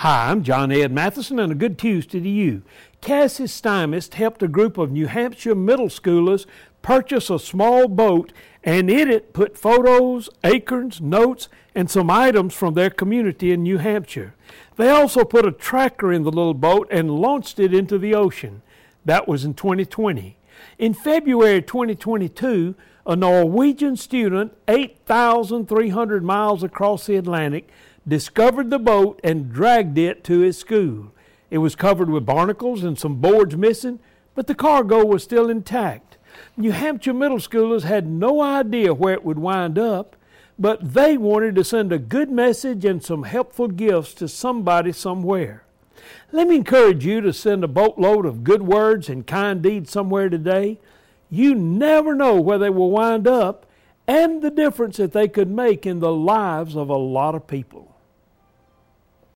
Hi, I'm John Ed Mathison, and a good Tuesday to you. Cassie Stymiest helped a group of New Hampshire middle schoolers purchase a small boat and in it put photos, acorns, notes, and some items from their community in New Hampshire. They also put a tracker in the little boat and launched it into the ocean. That was in 2020. In February 2022, a Norwegian student, 8,300 miles across the Atlantic, discovered the boat and dragged it to his school. It was covered with barnacles and some boards missing, but the cargo was still intact. New Hampshire middle schoolers had no idea where it would wind up, but they wanted to send a good message and some helpful gifts to somebody somewhere. Let me encourage you to send a boatload of good words and kind deeds somewhere today. You never know where they will wind up and the difference that they could make in the lives of a lot of people.